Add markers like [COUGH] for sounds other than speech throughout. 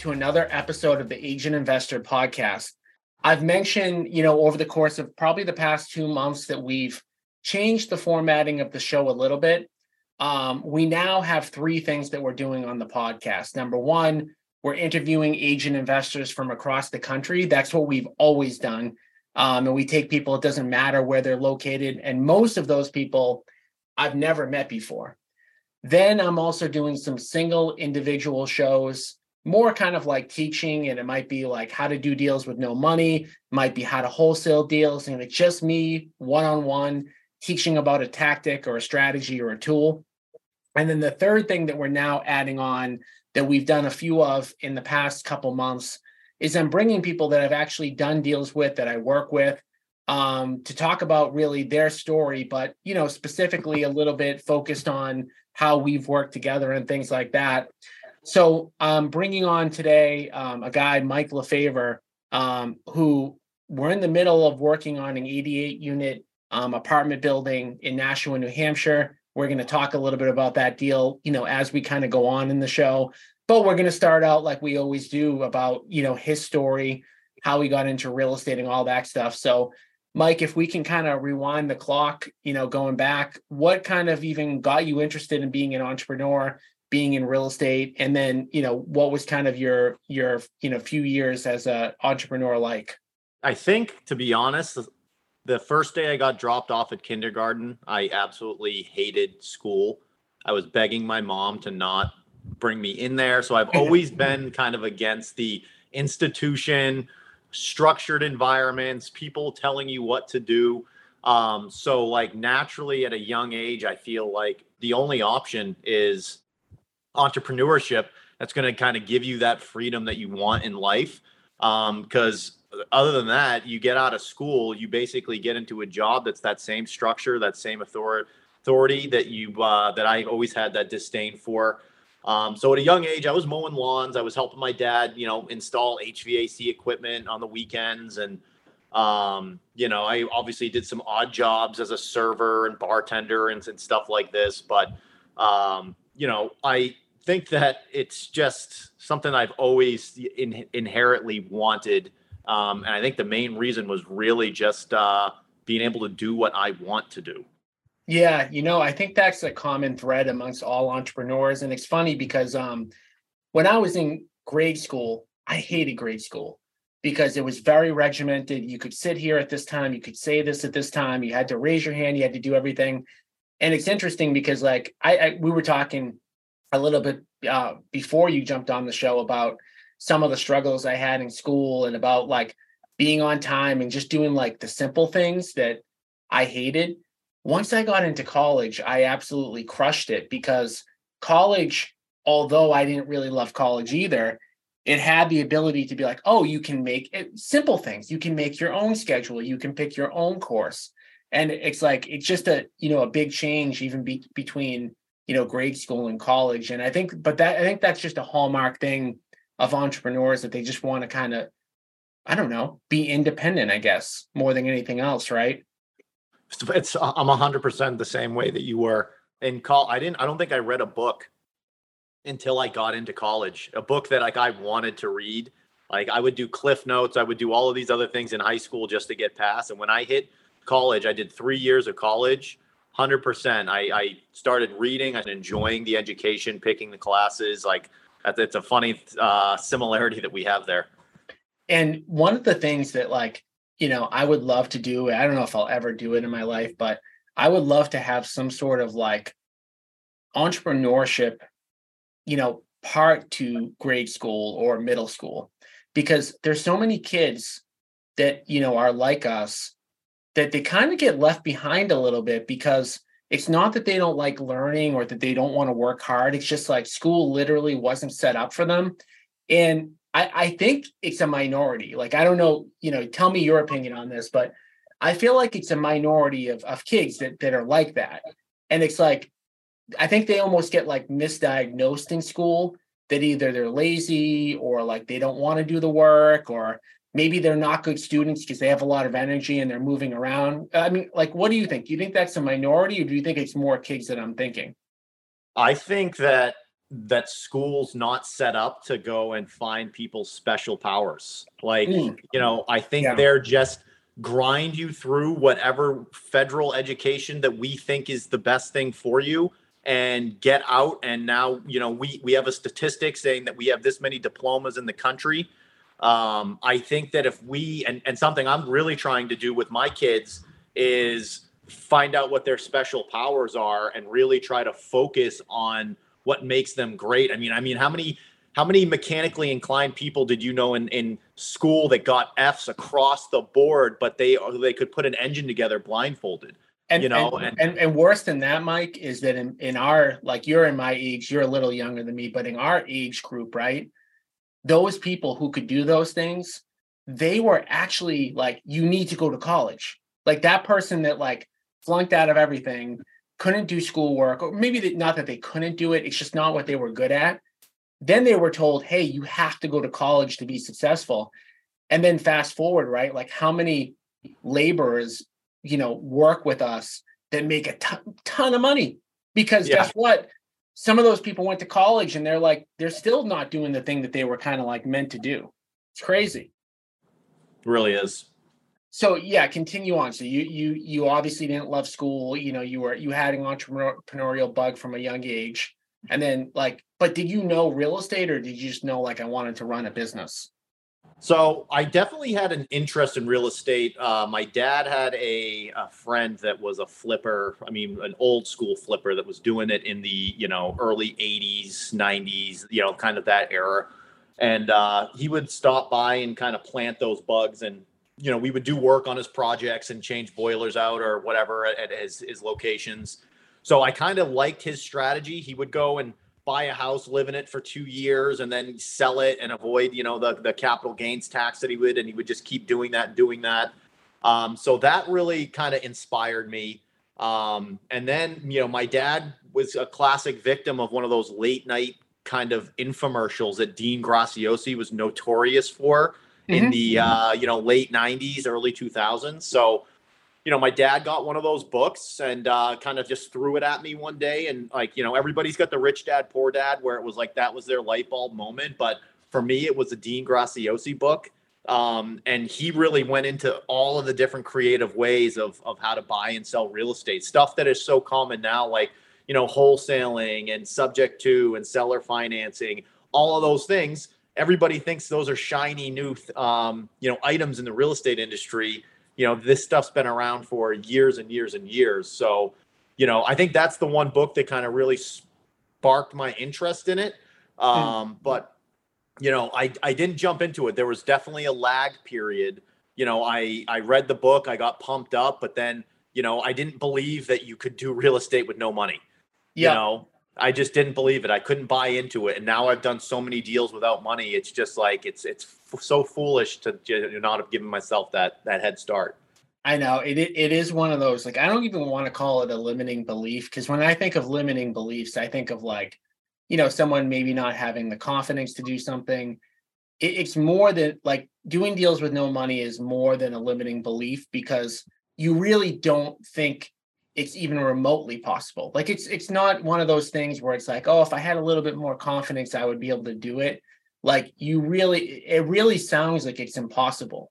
to another episode of the Agent Investor podcast. I've mentioned, you know, over the course of probably the past two months that we've changed the formatting of the show a little bit. Um, we now have three things that we're doing on the podcast. Number one, we're interviewing agent investors from across the country. That's what we've always done. Um, and we take people, it doesn't matter where they're located. And most of those people I've never met before. Then I'm also doing some single individual shows, more kind of like teaching. And it might be like how to do deals with no money, might be how to wholesale deals. And it's just me one on one teaching about a tactic or a strategy or a tool. And then the third thing that we're now adding on that we've done a few of in the past couple months is I'm bringing people that I've actually done deals with that I work with um, to talk about really their story, but you know specifically a little bit focused on how we've worked together and things like that. So I'm bringing on today um, a guy, Mike LaFavor, um, who we're in the middle of working on an 88 unit um, apartment building in Nashua, New Hampshire. We're going to talk a little bit about that deal, you know, as we kind of go on in the show. But we're going to start out like we always do about, you know, his story, how he got into real estate and all that stuff. So, Mike, if we can kind of rewind the clock, you know, going back, what kind of even got you interested in being an entrepreneur, being in real estate, and then, you know, what was kind of your your, you know, few years as a entrepreneur like? I think to be honest, the first day I got dropped off at kindergarten, I absolutely hated school. I was begging my mom to not bring me in there. So I've [LAUGHS] always been kind of against the institution, structured environments, people telling you what to do. Um, so like naturally at a young age, I feel like the only option is entrepreneurship that's going to kind of give you that freedom that you want in life. Um, because other than that, you get out of school, you basically get into a job that's that same structure, that same authority authority that you uh, that I always had that disdain for. Um, so at a young age, I was mowing lawns. I was helping my dad, you know, install HVAC equipment on the weekends, and um, you know, I obviously did some odd jobs as a server and bartender and, and stuff like this. But um, you know, I think that it's just something I've always in, inherently wanted um, and I think the main reason was really just uh, being able to do what I want to do. Yeah, you know, I think that's a common thread amongst all entrepreneurs. And it's funny because um, when I was in grade school, I hated grade school because it was very regimented. You could sit here at this time, you could say this at this time, you had to raise your hand, you had to do everything. And it's interesting because, like, I, I we were talking a little bit uh, before you jumped on the show about some of the struggles I had in school and about like being on time and just doing like the simple things that I hated. Once I got into college, I absolutely crushed it because college, although I didn't really love college either, it had the ability to be like, oh, you can make it, simple things. You can make your own schedule. You can pick your own course. And it's like, it's just a, you know, a big change even be, between, you know, grade school and college. And I think, but that, I think that's just a hallmark thing of entrepreneurs that they just want to kind of I don't know, be independent, I guess, more than anything else, right? It's I'm 100% the same way that you were in call I didn't I don't think I read a book until I got into college. A book that like I wanted to read. Like I would do cliff notes, I would do all of these other things in high school just to get past and when I hit college, I did 3 years of college. 100%. I I started reading and enjoying the education, picking the classes like it's a funny uh, similarity that we have there. And one of the things that, like, you know, I would love to do, I don't know if I'll ever do it in my life, but I would love to have some sort of like entrepreneurship, you know, part to grade school or middle school because there's so many kids that, you know, are like us that they kind of get left behind a little bit because it's not that they don't like learning or that they don't want to work hard. It's just like school literally wasn't set up for them. And I, I think it's a minority. Like I don't know, you know, tell me your opinion on this, but I feel like it's a minority of, of kids that, that are like that. And it's like I think they almost get like misdiagnosed in school that either they're lazy or like they don't want to do the work or maybe they're not good students because they have a lot of energy and they're moving around. I mean, like, what do you think? Do you think that's a minority or do you think it's more kids that I'm thinking? I think that that school's not set up to go and find people's special powers. Like, mm. you know, I think yeah. they're just grind you through whatever federal education that we think is the best thing for you and get out and now you know we we have a statistic saying that we have this many diplomas in the country um, i think that if we and, and something i'm really trying to do with my kids is find out what their special powers are and really try to focus on what makes them great i mean i mean how many how many mechanically inclined people did you know in, in school that got F's across the board, but they they could put an engine together blindfolded? And you know, and, and, and, and worse than that, Mike, is that in, in our like you're in my age, you're a little younger than me, but in our age group, right? Those people who could do those things, they were actually like, you need to go to college. Like that person that like flunked out of everything, couldn't do schoolwork, or maybe they, not that they couldn't do it, it's just not what they were good at then they were told, hey, you have to go to college to be successful. And then fast forward, right? Like how many laborers, you know, work with us that make a ton, ton of money? Because yeah. guess what? Some of those people went to college and they're like, they're still not doing the thing that they were kind of like meant to do. It's crazy. It really is. So yeah, continue on. So you you you obviously didn't love school. You know, you were you had an entrepreneurial bug from a young age and then like, but did you know real estate or did you just know like I wanted to run a business? So I definitely had an interest in real estate. Uh, my dad had a, a, friend that was a flipper. I mean, an old school flipper that was doing it in the you know early '80s, '90s, you know, kind of that era. And uh, he would stop by and kind of plant those bugs, and you know, we would do work on his projects and change boilers out or whatever at, at his his locations. So I kind of liked his strategy. He would go and buy a house, live in it for two years, and then sell it and avoid, you know, the the capital gains tax that he would, and he would just keep doing that and doing that. Um, so that really kind of inspired me. Um, and then, you know, my dad was a classic victim of one of those late night kind of infomercials that Dean Graziosi was notorious for mm-hmm. in the uh, you know late '90s, early 2000s. So you know, my dad got one of those books and uh, kind of just threw it at me one day. And like, you know, everybody's got the rich dad, poor dad, where it was like that was their light bulb moment. But for me, it was a Dean Graziosi book. Um, and he really went into all of the different creative ways of, of how to buy and sell real estate stuff that is so common now, like, you know, wholesaling and subject to and seller financing, all of those things. Everybody thinks those are shiny new, um, you know, items in the real estate industry you know this stuff's been around for years and years and years. So you know i think that's the one book that kind of really sparked my interest in it. Hmm. um, but you know I, I didn't jump into it. There was definitely a lag period. You know i i read the book i got pumped up but then you know i didn't believe that you could do real estate with no money. Yeah. you know I just didn't believe it. I couldn't buy into it, and now I've done so many deals without money. It's just like it's it's f- so foolish to not have given myself that that head start. I know it. It is one of those like I don't even want to call it a limiting belief because when I think of limiting beliefs, I think of like you know someone maybe not having the confidence to do something. It, it's more than like doing deals with no money is more than a limiting belief because you really don't think it's even remotely possible. Like it's it's not one of those things where it's like, oh, if I had a little bit more confidence, I would be able to do it. Like you really, it really sounds like it's impossible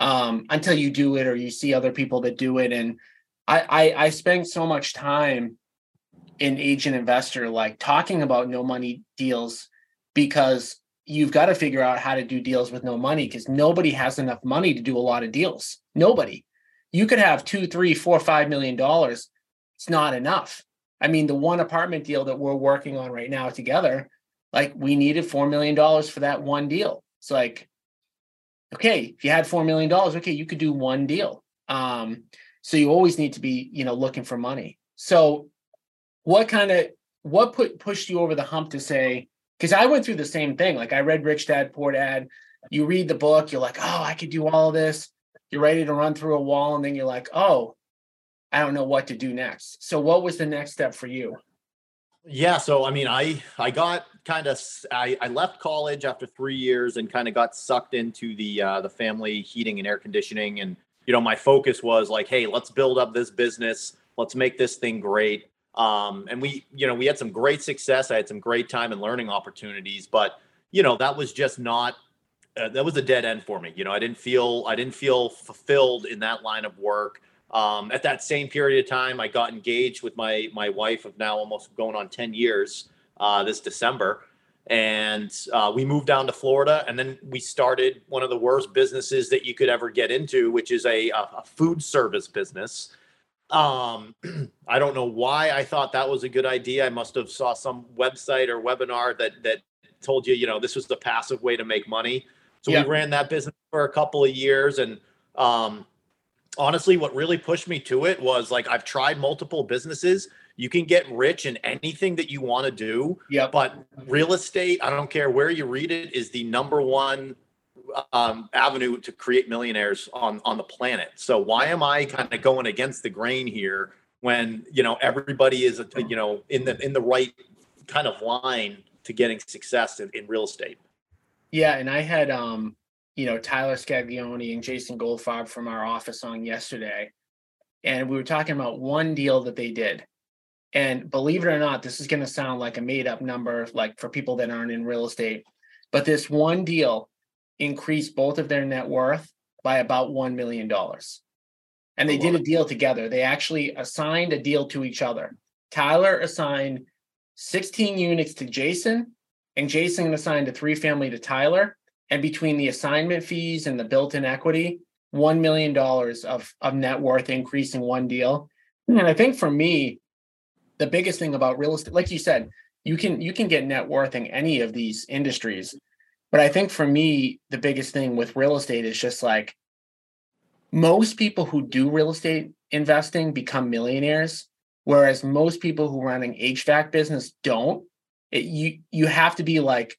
um, until you do it or you see other people that do it. And I I, I spend so much time in agent investor like talking about no money deals because you've got to figure out how to do deals with no money because nobody has enough money to do a lot of deals. Nobody you could have two, three, four, five million dollars. It's not enough. I mean, the one apartment deal that we're working on right now together, like we needed four million dollars for that one deal. It's like, okay, if you had four million dollars, okay, you could do one deal. Um, so you always need to be, you know, looking for money. So what kind of what put pushed you over the hump to say, because I went through the same thing. Like I read Rich Dad Poor Dad. You read the book, you're like, oh, I could do all this. You're ready to run through a wall, and then you're like, oh, I don't know what to do next. So, what was the next step for you? Yeah, so I mean, I I got kind of I, I left college after three years and kind of got sucked into the uh, the family heating and air conditioning, and you know, my focus was like, hey, let's build up this business, let's make this thing great. Um, and we, you know, we had some great success. I had some great time and learning opportunities, but you know, that was just not uh, that was a dead end for me. You know, I didn't feel I didn't feel fulfilled in that line of work. Um, at that same period of time, I got engaged with my my wife of now almost going on ten years uh, this December, and uh, we moved down to Florida. And then we started one of the worst businesses that you could ever get into, which is a, a food service business. Um, [CLEARS THROAT] I don't know why I thought that was a good idea. I must have saw some website or webinar that that told you, you know, this was the passive way to make money. So yeah. we ran that business for a couple of years, and um, honestly, what really pushed me to it was like I've tried multiple businesses. You can get rich in anything that you want to do. Yeah. But real estate, I don't care where you read it, is the number one um, avenue to create millionaires on on the planet. So why am I kind of going against the grain here when you know everybody is you know in the in the right kind of line to getting success in, in real estate? Yeah, and I had um you know, Tyler Scaglione and Jason Goldfarb from our office on yesterday. And we were talking about one deal that they did. And believe it or not, this is going to sound like a made up number, like for people that aren't in real estate. But this one deal increased both of their net worth by about $1 million. And they did a deal together. They actually assigned a deal to each other. Tyler assigned 16 units to Jason, and Jason assigned a three family to Tyler and between the assignment fees and the built-in equity, one million dollars of of net worth increase in one deal. And I think for me, the biggest thing about real estate, like you said, you can you can get net worth in any of these industries. But I think for me, the biggest thing with real estate is just like most people who do real estate investing become millionaires, whereas most people who run an HVAC business don't. It, you you have to be like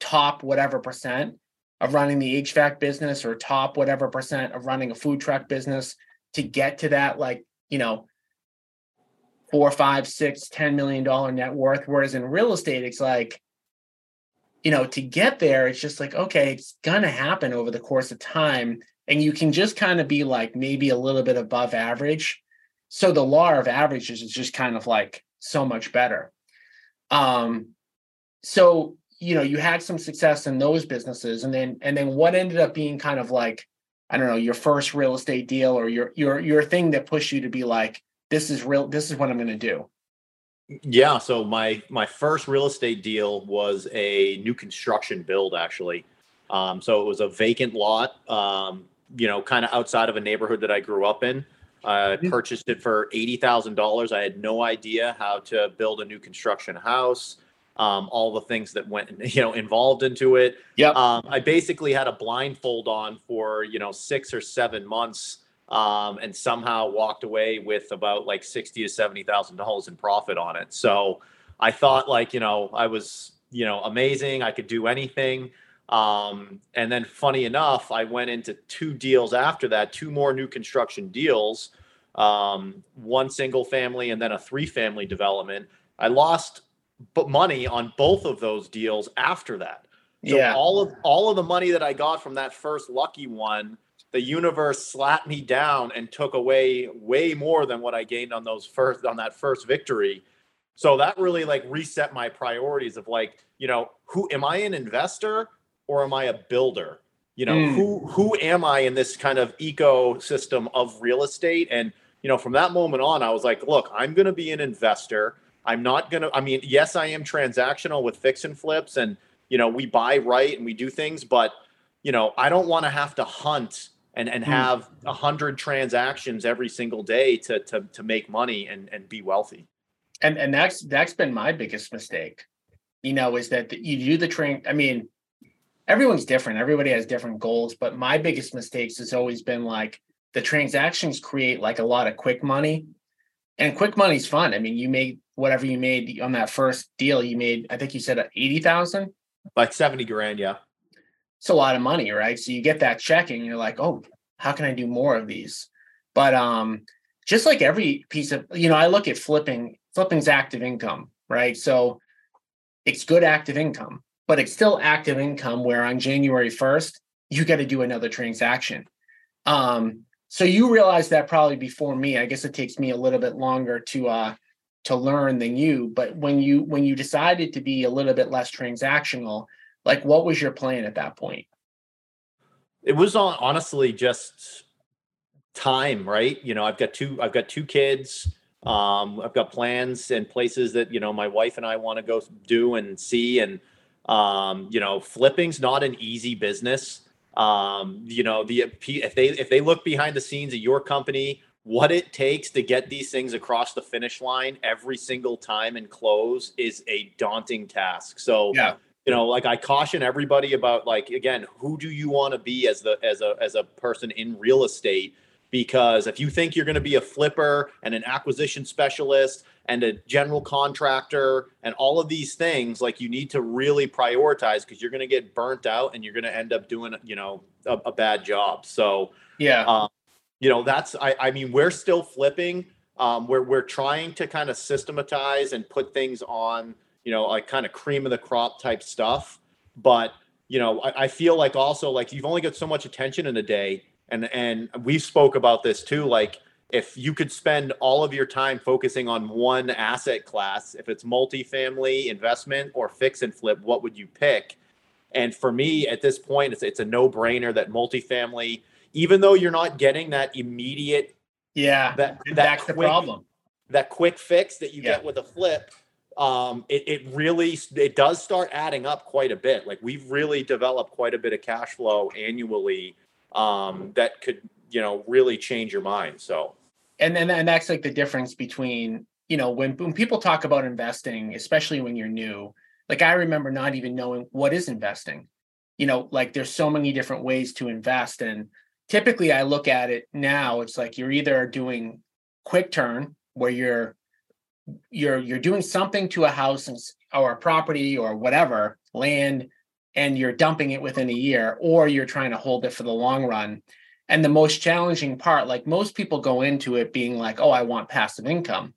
top whatever percent of running the HVAC business or top whatever percent of running a food truck business to get to that like, you know, four, five, six, ten million dollar net worth. Whereas in real estate, it's like, you know, to get there, it's just like, okay, it's gonna happen over the course of time. And you can just kind of be like maybe a little bit above average. So the law of averages is just kind of like so much better. Um, so you know you had some success in those businesses and then and then what ended up being kind of like i don't know your first real estate deal or your your your thing that pushed you to be like this is real this is what i'm going to do? Yeah so my my first real estate deal was a new construction build actually. Um, so it was a vacant lot um, you know kind of outside of a neighborhood that i grew up in I mm-hmm. purchased it for eighty thousand dollars. I had no idea how to build a new construction house um, all the things that went [LAUGHS] you know involved into it. Yeah. Um, I basically had a blindfold on for you know six or seven months, um, and somehow walked away with about like sixty to seventy thousand dollars in profit on it. So I thought like you know I was you know amazing. I could do anything. Um, and then funny enough, I went into two deals after that, two more new construction deals, um, one single family and then a three family development. I lost but money on both of those deals after that. So yeah. all of all of the money that I got from that first lucky one, the universe slapped me down and took away way more than what I gained on those first on that first victory. So that really like reset my priorities of like, you know, who am I an investor or am I a builder? You know, mm. who who am I in this kind of ecosystem of real estate? And you know, from that moment on, I was like, look, I'm going to be an investor. I'm not going to, I mean, yes, I am transactional with fix and flips and, you know, we buy right and we do things, but, you know, I don't want to have to hunt and, and hmm. have a hundred transactions every single day to, to, to make money and, and be wealthy. And, and that's, that's been my biggest mistake, you know, is that you do the train. I mean, everyone's different. Everybody has different goals, but my biggest mistakes has always been like the transactions create like a lot of quick money And quick money's fun. I mean, you made whatever you made on that first deal. You made, I think you said eighty thousand, like seventy grand. Yeah, it's a lot of money, right? So you get that check, and you're like, oh, how can I do more of these? But um, just like every piece of, you know, I look at flipping. Flipping's active income, right? So it's good active income, but it's still active income. Where on January first, you got to do another transaction. Um, so you realize that probably before me. I guess it takes me a little bit longer to uh to learn than you. But when you when you decided to be a little bit less transactional, like what was your plan at that point? It was honestly just time, right? You know, I've got two I've got two kids. Um, I've got plans and places that you know my wife and I want to go do and see, and um, you know, flipping's not an easy business. Um, you know, the if they if they look behind the scenes of your company, what it takes to get these things across the finish line every single time and close is a daunting task. So yeah. You know, like I caution everybody about like again, who do you want to be as the as a as a person in real estate? Because if you think you're going to be a flipper and an acquisition specialist and a general contractor and all of these things like you need to really prioritize because you're going to get burnt out and you're going to end up doing you know a, a bad job. So yeah. um, you know that's I, I mean we're still flipping. Um, we're, we're trying to kind of systematize and put things on you know like kind of cream of the crop type stuff. But you know I, I feel like also like you've only got so much attention in a day. And and we spoke about this too like if you could spend all of your time focusing on one asset class, if it's multifamily investment or fix and flip, what would you pick? And for me, at this point, it's it's a no brainer that multifamily, even though you're not getting that immediate, yeah, that, that that's quick, the problem, that quick fix that you yeah. get with a flip, um, it it really it does start adding up quite a bit. Like we've really developed quite a bit of cash flow annually um, that could you know really change your mind so and then and that's like the difference between you know when when people talk about investing especially when you're new like i remember not even knowing what is investing. You know like there's so many different ways to invest and typically i look at it now it's like you're either doing quick turn where you're you're you're doing something to a house or a property or whatever land and you're dumping it within a year or you're trying to hold it for the long run and the most challenging part, like most people go into it being like, oh, I want passive income.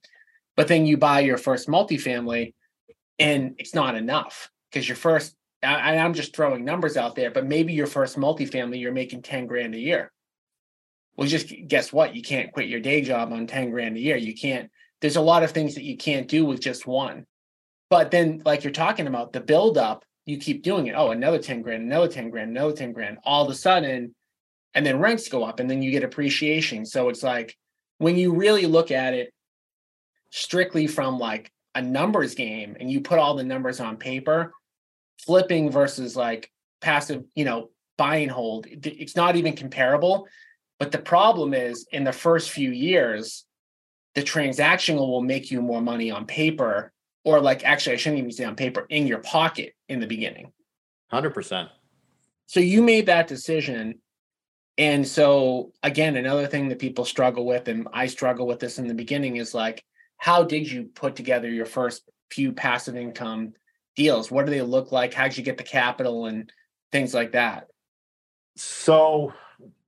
But then you buy your first multifamily and it's not enough because your first, I, I'm just throwing numbers out there, but maybe your first multifamily, you're making 10 grand a year. Well, just guess what? You can't quit your day job on 10 grand a year. You can't, there's a lot of things that you can't do with just one. But then, like you're talking about, the build up, you keep doing it. Oh, another 10 grand, another 10 grand, another 10 grand. All of a sudden, and then rents go up and then you get appreciation. So it's like when you really look at it strictly from like a numbers game and you put all the numbers on paper flipping versus like passive you know buy and hold it's not even comparable. But the problem is in the first few years the transactional will make you more money on paper or like actually i shouldn't even say on paper in your pocket in the beginning. 100% so you made that decision and so, again, another thing that people struggle with, and I struggle with this in the beginning, is like, how did you put together your first few passive income deals? What do they look like? How did you get the capital and things like that? So,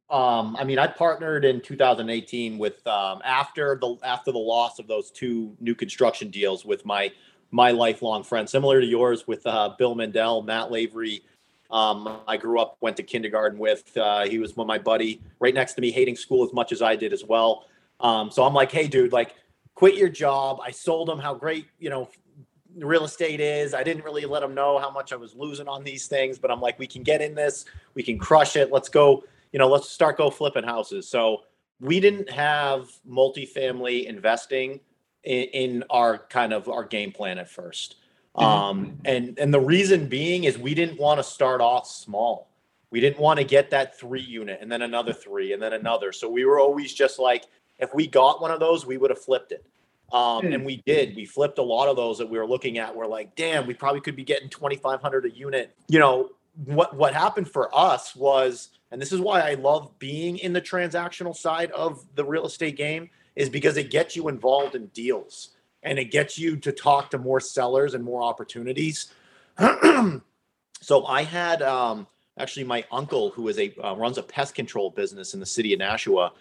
um, I mean, I partnered in 2018 with um, after the after the loss of those two new construction deals with my my lifelong friend, similar to yours with uh, Bill Mendel, Matt Lavery, um, I grew up, went to kindergarten with. Uh, he was my buddy, right next to me, hating school as much as I did as well. Um, so I'm like, hey, dude, like, quit your job. I sold him how great you know real estate is. I didn't really let him know how much I was losing on these things, but I'm like, we can get in this, we can crush it. Let's go. You know, let's start go flipping houses. So we didn't have multifamily investing in, in our kind of our game plan at first. Mm-hmm. Um, and and the reason being is we didn't want to start off small. We didn't want to get that three unit and then another three and then another. So we were always just like, if we got one of those, we would have flipped it. Um, and we did. We flipped a lot of those that we were looking at. We're like, damn, we probably could be getting twenty five hundred a unit. You know what? What happened for us was, and this is why I love being in the transactional side of the real estate game is because it gets you involved in deals and it gets you to talk to more sellers and more opportunities. [CLEARS THROAT] so I had um, actually my uncle who is a uh, runs a pest control business in the city of Nashua,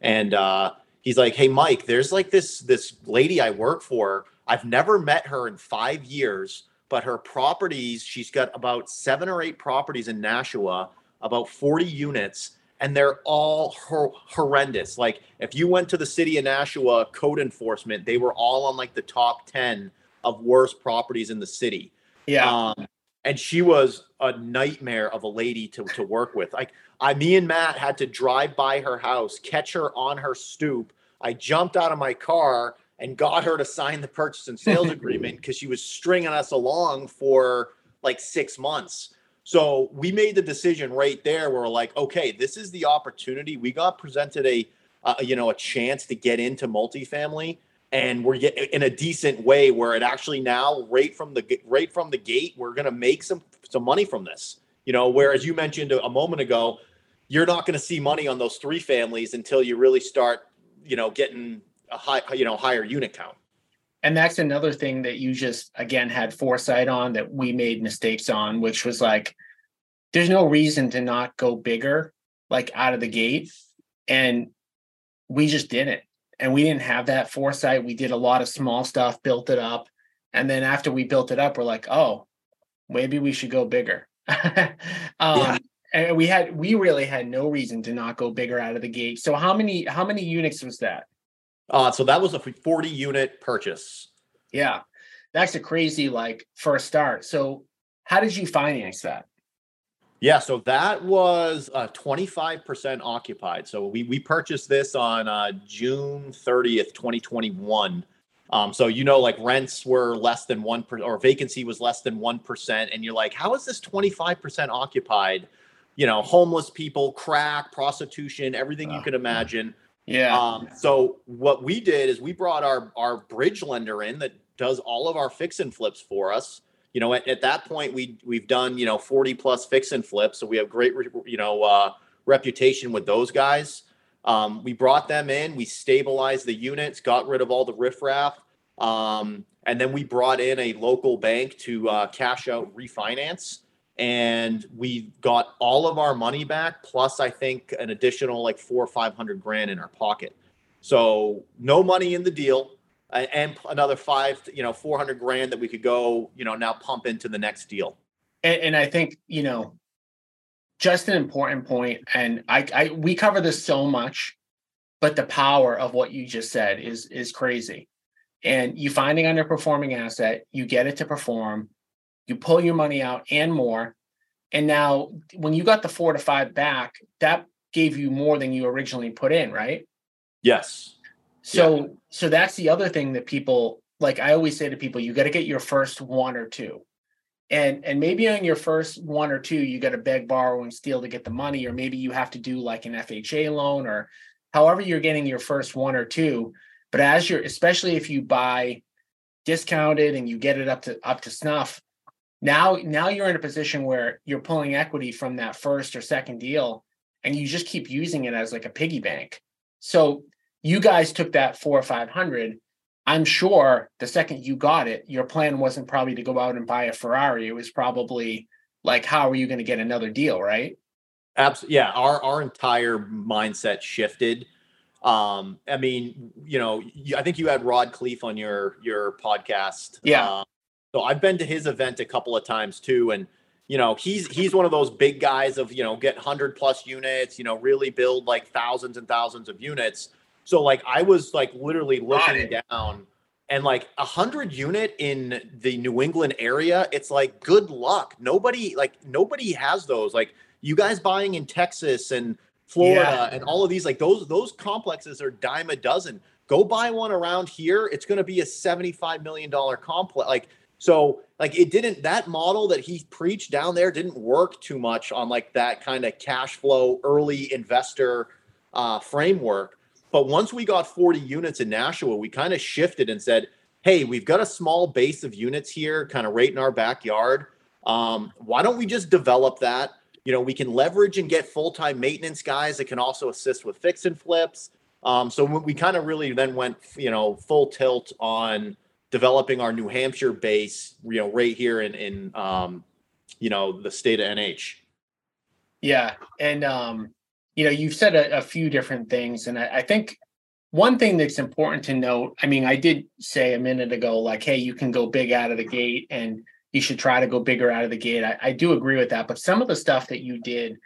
and uh, he's like, "Hey, Mike, there's like this this lady I work for. I've never met her in five years, but her properties, she's got about seven or eight properties in Nashua, about 40 units." And they're all hor- horrendous. Like, if you went to the city of Nashua code enforcement, they were all on like the top 10 of worst properties in the city. Yeah. Um, and she was a nightmare of a lady to, to work with. Like I, me and Matt had to drive by her house, catch her on her stoop. I jumped out of my car and got her to sign the purchase and sales [LAUGHS] agreement because she was stringing us along for like six months. So we made the decision right there. We're like, okay, this is the opportunity. We got presented a, uh, you know, a chance to get into multifamily and we're getting in a decent way where it actually now right from the right from the gate we're going to make some some money from this you know whereas you mentioned a, a moment ago you're not going to see money on those three families until you really start you know getting a high you know higher unit count and that's another thing that you just again had foresight on that we made mistakes on which was like there's no reason to not go bigger like out of the gate and we just didn't and we didn't have that foresight. We did a lot of small stuff, built it up, and then after we built it up, we're like, oh, maybe we should go bigger. [LAUGHS] um, yeah. And we had we really had no reason to not go bigger out of the gate. So how many how many units was that? Uh, so that was a 40 unit purchase. Yeah, that's a crazy like first start. So how did you finance that? Yeah, so that was uh, 25% occupied. So we, we purchased this on uh, June 30th, 2021. Um, so, you know, like rents were less than 1% or vacancy was less than 1%. And you're like, how is this 25% occupied? You know, homeless people, crack, prostitution, everything you can imagine. Yeah. Um, so what we did is we brought our, our bridge lender in that does all of our fix and flips for us you know, at, at that point, we we've done you know 40 plus fix and flips, so we have great you know uh, reputation with those guys. Um, we brought them in, we stabilized the units, got rid of all the riffraff, um, and then we brought in a local bank to uh, cash out refinance, and we got all of our money back, plus I think an additional like four or five hundred grand in our pocket. So no money in the deal and another five, you know, 400 grand that we could go, you know, now pump into the next deal. And, and I think, you know, just an important point, and I, I, we cover this so much, but the power of what you just said is, is crazy. And you finding underperforming asset, you get it to perform, you pull your money out and more. And now when you got the four to five back, that gave you more than you originally put in, right? Yes. So yeah. so that's the other thing that people like I always say to people, you got to get your first one or two. And and maybe on your first one or two, you got to beg, borrow, and steal to get the money, or maybe you have to do like an FHA loan or however you're getting your first one or two. But as you're especially if you buy discounted and you get it up to up to snuff, now now you're in a position where you're pulling equity from that first or second deal and you just keep using it as like a piggy bank. So you guys took that four or five hundred. I'm sure the second you got it, your plan wasn't probably to go out and buy a Ferrari. It was probably like, how are you going to get another deal, right? Absolutely. Yeah. Our our entire mindset shifted. Um, I mean, you know, I think you had Rod Khleif on your your podcast. Yeah. Uh, so I've been to his event a couple of times too, and you know, he's he's one of those big guys of you know get hundred plus units, you know, really build like thousands and thousands of units. So like I was like literally looking down and like a hundred unit in the New England area, it's like good luck. Nobody like nobody has those. Like you guys buying in Texas and Florida yeah. and all of these, like those those complexes are dime a dozen. Go buy one around here. It's going to be a seventy-five million dollar complex. Like so, like it didn't. That model that he preached down there didn't work too much on like that kind of cash flow early investor uh, framework. But once we got 40 units in Nashua, we kind of shifted and said, hey, we've got a small base of units here, kind of right in our backyard. Um, why don't we just develop that? You know, we can leverage and get full time maintenance guys that can also assist with fix and flips. Um, so we kind of really then went, you know, full tilt on developing our New Hampshire base, you know, right here in in um, you know the state of NH. Yeah, and um, you know, you've said a, a few different things, and I, I think one thing that's important to note. I mean, I did say a minute ago, like, hey, you can go big out of the gate, and you should try to go bigger out of the gate. I, I do agree with that, but some of the stuff that you did,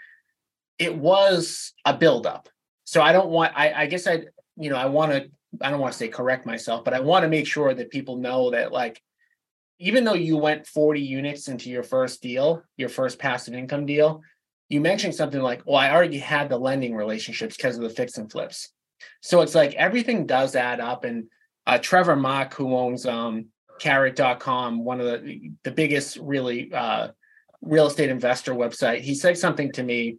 it was a buildup. So I don't want. I, I guess I, you know, I want to. I don't want to say correct myself, but I want to make sure that people know that, like, even though you went 40 units into your first deal, your first passive income deal, you mentioned something like, well, I already had the lending relationships because of the fix and flips. So it's like everything does add up. And uh, Trevor Mauch, who owns um, Carrot.com, one of the the biggest really uh, real estate investor website, he said something to me.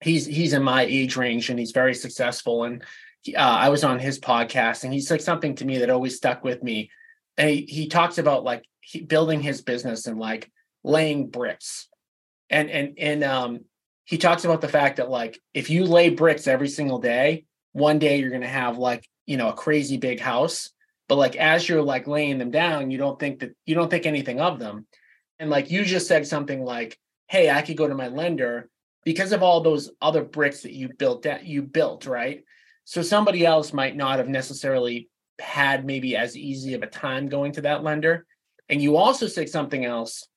He's he's in my age range and he's very successful. And uh, I was on his podcast and he said something to me that always stuck with me. And he, he talks about like he, building his business and like laying bricks. And and and um he talks about the fact that like if you lay bricks every single day, one day you're going to have like, you know, a crazy big house, but like as you're like laying them down, you don't think that you don't think anything of them. And like you just said something like, "Hey, I could go to my lender because of all those other bricks that you built that you built, right?" So somebody else might not have necessarily had maybe as easy of a time going to that lender. And you also said something else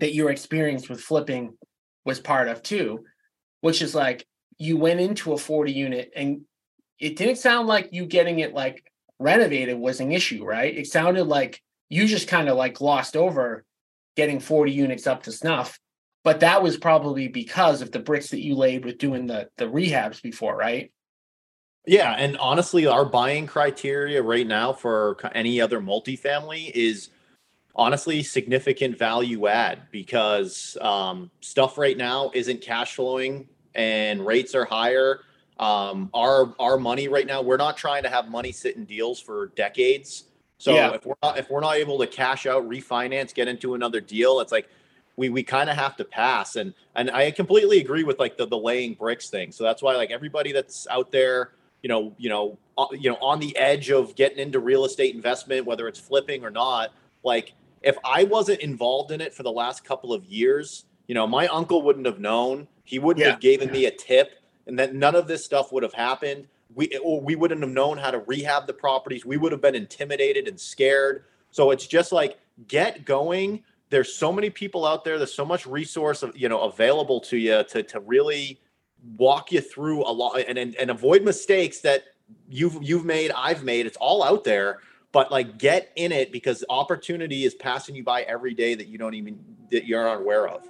that your experience with flipping was part of too, which is like you went into a 40 unit and it didn't sound like you getting it like renovated was an issue, right? It sounded like you just kind of like glossed over getting 40 units up to snuff. But that was probably because of the bricks that you laid with doing the the rehabs before, right? Yeah, and honestly, our buying criteria right now for any other multifamily is honestly significant value add because um, stuff right now isn't cash flowing and rates are higher. Um, our our money right now, we're not trying to have money sit in deals for decades. So yeah. if we're not if we're not able to cash out, refinance, get into another deal, it's like we we kind of have to pass. And and I completely agree with like the the laying bricks thing. So that's why like everybody that's out there, you know, you know, uh, you know, on the edge of getting into real estate investment, whether it's flipping or not, like if I wasn't involved in it for the last couple of years, you know, my uncle wouldn't have known. He wouldn't yeah. have given me a tip, and that none of this stuff would have happened. We or we wouldn't have known how to rehab the properties. We would have been intimidated and scared. So it's just like get going. There's so many people out there. There's so much resource, you know, available to you to to really walk you through a lot and, and and avoid mistakes that you've you've made. I've made. It's all out there but like get in it because opportunity is passing you by every day that you don't even that you're unaware of.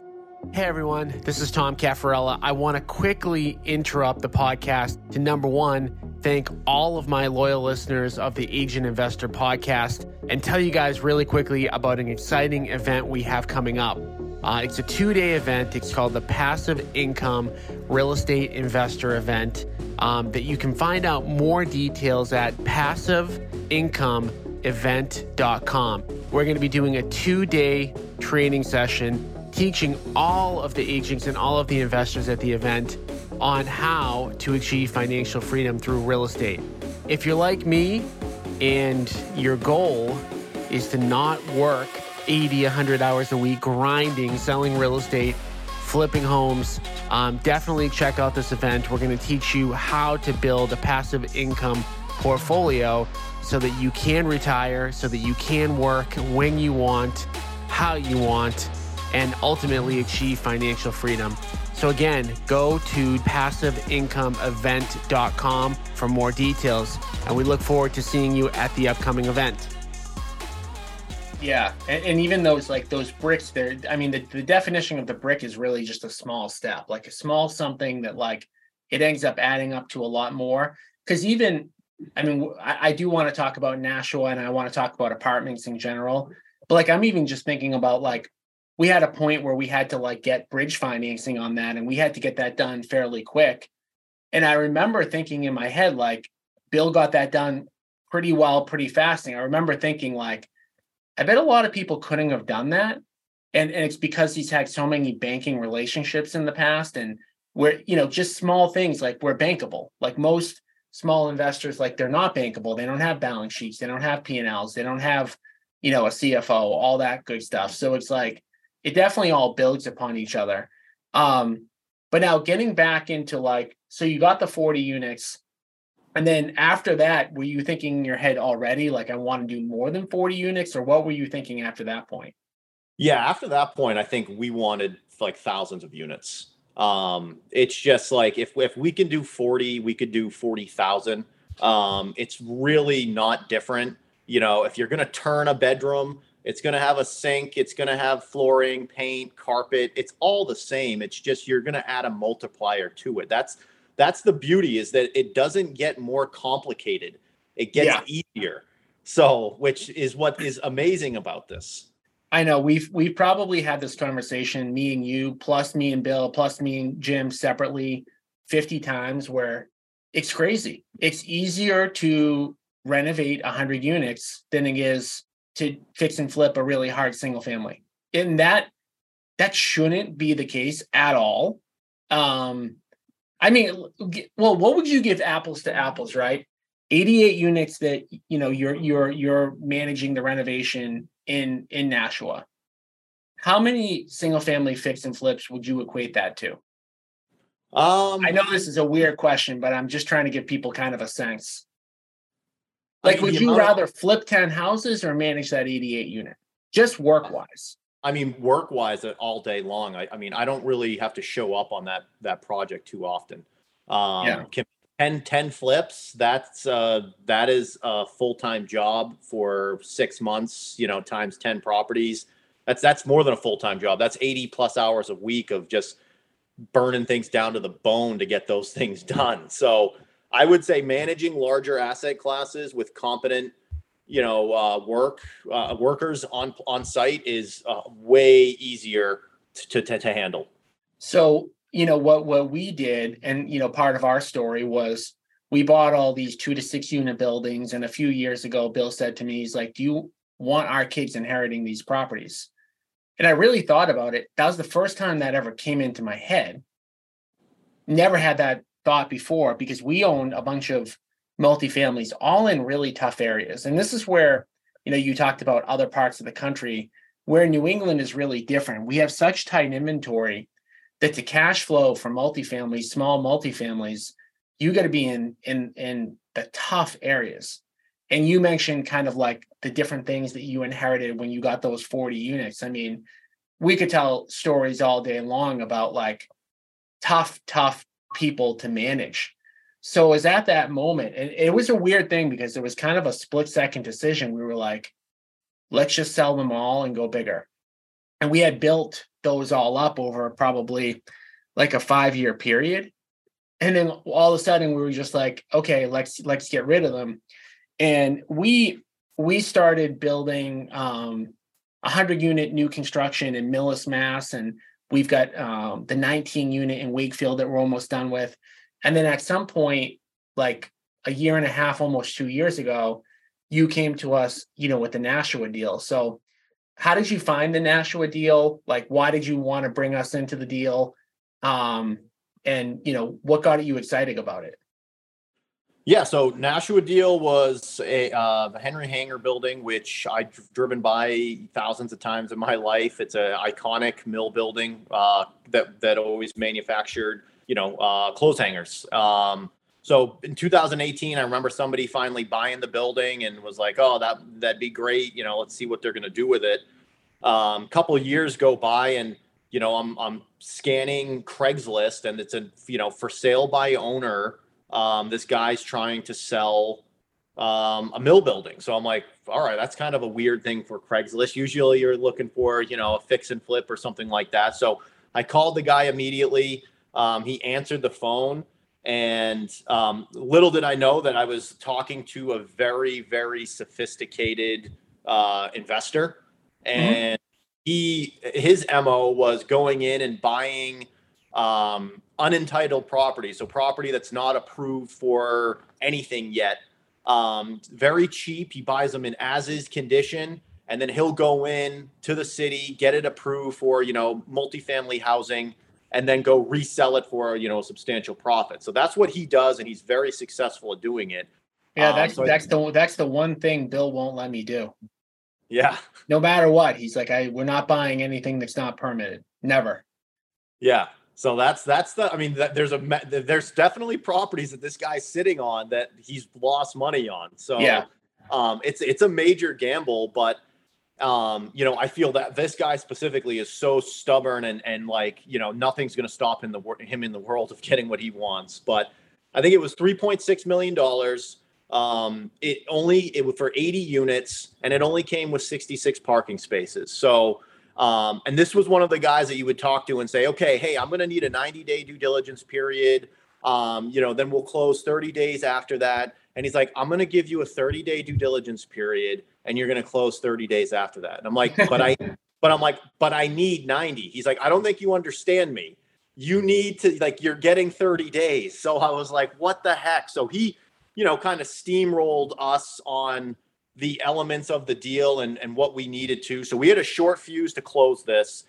Hey everyone, this is Tom Caffarella. I want to quickly interrupt the podcast to number one, thank all of my loyal listeners of the Agent Investor podcast and tell you guys really quickly about an exciting event we have coming up. Uh, it's a two day event. It's called the Passive Income Real Estate Investor Event um, that you can find out more details at passiveincomeevent.com. We're going to be doing a two day training session teaching all of the agents and all of the investors at the event on how to achieve financial freedom through real estate. If you're like me and your goal is to not work 80, 100 hours a week grinding, selling real estate, flipping homes, um, definitely check out this event. We're going to teach you how to build a passive income portfolio so that you can retire, so that you can work when you want, how you want, and ultimately achieve financial freedom. So, again, go to passiveincomeevent.com for more details. And we look forward to seeing you at the upcoming event. Yeah, and, and, even those like those bricks there, I mean, the, the definition of the brick is really just a small step, like a small something that like it ends up adding up to a lot more. Because even, I mean, I, I do want to talk about Nashua and I want to talk about apartments in general, but like I'm even just thinking about like we had a point where we had to like get bridge financing on that, and we had to get that done fairly quick. And I remember thinking in my head like, Bill got that done pretty well, pretty fast. And I remember thinking like I bet a lot of people couldn't have done that. And, and it's because he's had so many banking relationships in the past and where, you know, just small things like we're bankable. Like most small investors like they're not bankable. They don't have balance sheets. They don't have P&Ls. They don't have, you know, a CFO, all that good stuff. So it's like it definitely all builds upon each other. Um, but now getting back into like, so you got the 40 units. And then after that, were you thinking in your head already, like, I want to do more than 40 units? Or what were you thinking after that point? Yeah, after that point, I think we wanted like thousands of units. Um, it's just like if if we can do 40, we could do 40,000. Um, it's really not different. You know, if you're gonna turn a bedroom, it's gonna have a sink, it's gonna have flooring, paint, carpet, it's all the same. It's just you're gonna add a multiplier to it. That's that's the beauty is that it doesn't get more complicated. It gets yeah. easier. So, which is what is amazing about this. I know we've we've probably had this conversation, me and you, plus me and Bill, plus me and Jim separately, 50 times where it's crazy. It's easier to renovate 100 units than it is to fix and flip a really hard single family. And that that shouldn't be the case at all. Um I mean, well, what would you give apples to apples, right? 88 units that you know you're you're you're managing the renovation in in Nashua. How many single family fix and flips would you equate that to? Um, I know this is a weird question, but I'm just trying to give people kind of a sense. Like, would you rather flip 10 houses or manage that 88 unit? Just work wise. I mean, work wise uh, all day long. I, I, mean, I don't really have to show up on that that project too often. Um, yeah. Can 10, 10 flips that's uh that is a full-time job for six months you know times 10 properties that's that's more than a full-time job that's 80 plus hours a week of just burning things down to the bone to get those [LAUGHS] things done so i would say managing larger asset classes with competent you know uh, work uh, workers on on site is uh, way easier to, to, to handle. So you know what what we did and you know part of our story was we bought all these two to six unit buildings and a few years ago bill said to me he's like do you want our kids inheriting these properties? And i really thought about it. That was the first time that ever came into my head. Never had that thought before because we owned a bunch of multifamilies all in really tough areas and this is where you know you talked about other parts of the country where new england is really different we have such tight inventory that the cash flow for multifamilies, small multifamilies, you got to be in in in the tough areas. And you mentioned kind of like the different things that you inherited when you got those 40 units. I mean, we could tell stories all day long about like tough, tough people to manage. So it was at that moment, and it was a weird thing because it was kind of a split second decision. We were like, let's just sell them all and go bigger. And we had built those all up over probably like a five year period and then all of a sudden we were just like okay let's let's get rid of them and we we started building um a 100 unit new construction in millis mass and we've got um, the 19 unit in wakefield that we're almost done with and then at some point like a year and a half almost two years ago you came to us you know with the nashua deal so how did you find the Nashua deal? Like, why did you want to bring us into the deal? Um, and you know, what got you excited about it? Yeah, so Nashua deal was a uh, the Henry Hanger building, which I've driven by thousands of times in my life. It's an iconic mill building uh, that that always manufactured, you know, uh, clothes hangers. Um, so in 2018, I remember somebody finally buying the building and was like, "Oh, that that'd be great. You know, let's see what they're going to do with it." A um, couple years go by, and you know, I'm I'm scanning Craigslist, and it's a you know for sale by owner. Um, this guy's trying to sell um, a mill building. So I'm like, all right, that's kind of a weird thing for Craigslist. Usually, you're looking for you know a fix and flip or something like that. So I called the guy immediately. Um, he answered the phone and um, little did I know that I was talking to a very, very sophisticated uh, investor, mm-hmm. and mm-hmm. he his mo was going in and buying um, unentitled property, so property that's not approved for anything yet. Um, very cheap. He buys them in as is condition, and then he'll go in to the city, get it approved for you know multifamily housing and then go resell it for you know a substantial profit. So that's what he does, and he's very successful at doing it. Yeah, that's um, so that's the that's the one thing Bill won't let me do. Yeah. No matter what, he's like, I we're not buying anything that's not permitted. Never. Yeah. So that's that's the. I mean, that, there's a there's definitely properties that this guy's sitting on that he's lost money on. So yeah, um, it's it's a major gamble, but um, you know, I feel that this guy specifically is so stubborn and and like you know nothing's going to stop him the him in the world of getting what he wants. But I think it was three point six million dollars. Um, it only it was for eighty units, and it only came with sixty six parking spaces. So um, and this was one of the guys that you would talk to and say, okay, hey, I'm going to need a 90 day due diligence period. Um, you know, then we'll close 30 days after that. And he's like, I'm going to give you a 30 day due diligence period and you're going to close 30 days after that. And I'm like, [LAUGHS] but I, but I'm like, but I need 90. He's like, I don't think you understand me. You need to, like, you're getting 30 days. So I was like, what the heck? So he, you know, kind of steamrolled us on, the elements of the deal and, and what we needed to. So we had a short fuse to close this.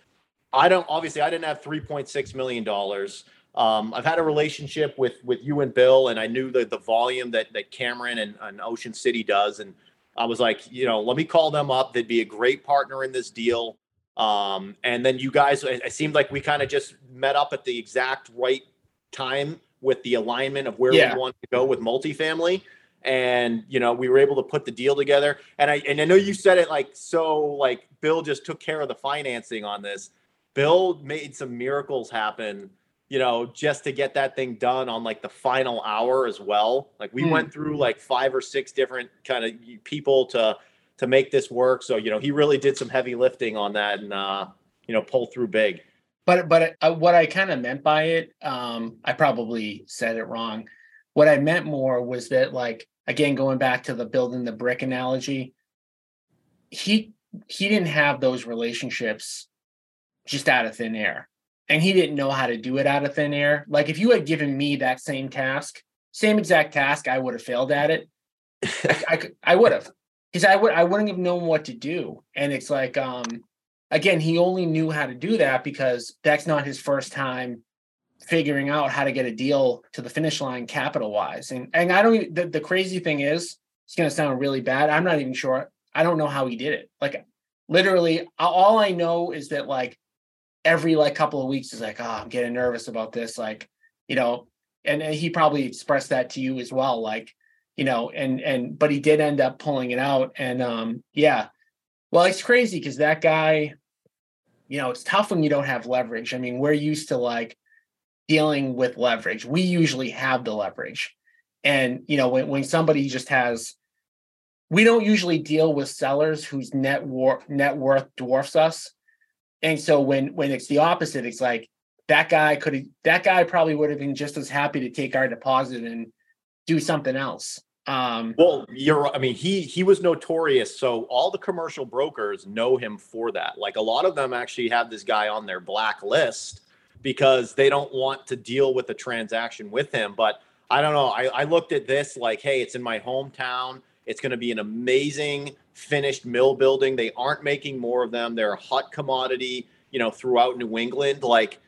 I don't obviously I didn't have three point six million dollars. Um, I've had a relationship with with you and Bill, and I knew the the volume that that Cameron and, and Ocean City does, and I was like, you know, let me call them up. They'd be a great partner in this deal. Um, and then you guys, it seemed like we kind of just met up at the exact right time with the alignment of where yeah. we want to go with multifamily and you know we were able to put the deal together and i and i know you said it like so like bill just took care of the financing on this bill made some miracles happen you know just to get that thing done on like the final hour as well. Like we mm. went through like five or six different kind of people to to make this work. So you know he really did some heavy lifting on that and uh you know pull through big. But but uh, what i kind of meant by it um i probably said it wrong. What i meant more was that like again going back to the building the brick analogy he he didn't have those relationships just out of thin air and he didn't know how to do it out of thin air like if you had given me that same task same exact task i would have failed at it I, I, I would have because i would i wouldn't have known what to do and it's like um again he only knew how to do that because that's not his first time figuring out how to get a deal to the finish line capital wise. And and I don't the, the crazy thing is it's going to sound really bad. I'm not even sure. I don't know how he did it. Like literally all I know is that like every like couple of weeks is like, oh, I'm getting nervous about this. Like, you know, and, and he probably expressed that to you as well. Like, you know, and and but he did end up pulling it out. And um, yeah. Well, it's crazy because that guy, you know, it's tough when you don't have leverage. I mean, we're used to like dealing with leverage. We usually have the leverage. And you know, when, when somebody just has we don't usually deal with sellers whose net worth net worth dwarfs us. And so when when it's the opposite, it's like that guy could that guy probably would have been just as happy to take our deposit and do something else. Um, well, you're. I mean, he he was notorious. So all the commercial brokers know him for that. Like a lot of them actually have this guy on their blacklist because they don't want to deal with the transaction with him. But I don't know. I, I looked at this like, hey, it's in my hometown. It's going to be an amazing finished mill building. They aren't making more of them. They're a hot commodity, you know, throughout New England. Like,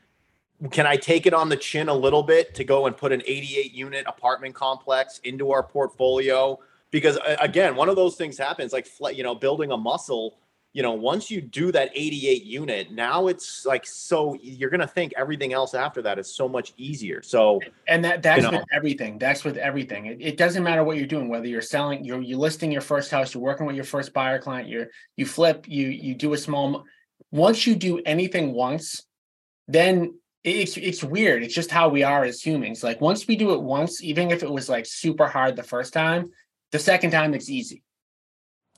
can I take it on the chin a little bit to go and put an 88 unit apartment complex into our portfolio? Because again, one of those things happens like, you know, building a muscle you know, once you do that 88 unit, now it's like so you're gonna think everything else after that is so much easier. So and that that's you know, with everything. That's with everything. It, it, doesn't matter what you're doing, whether you're selling, you're you listing your first house, you're working with your first buyer client, you're you flip, you you do a small. Once you do anything once, then it's it's weird. It's just how we are as humans. Like once we do it once, even if it was like super hard the first time, the second time it's easy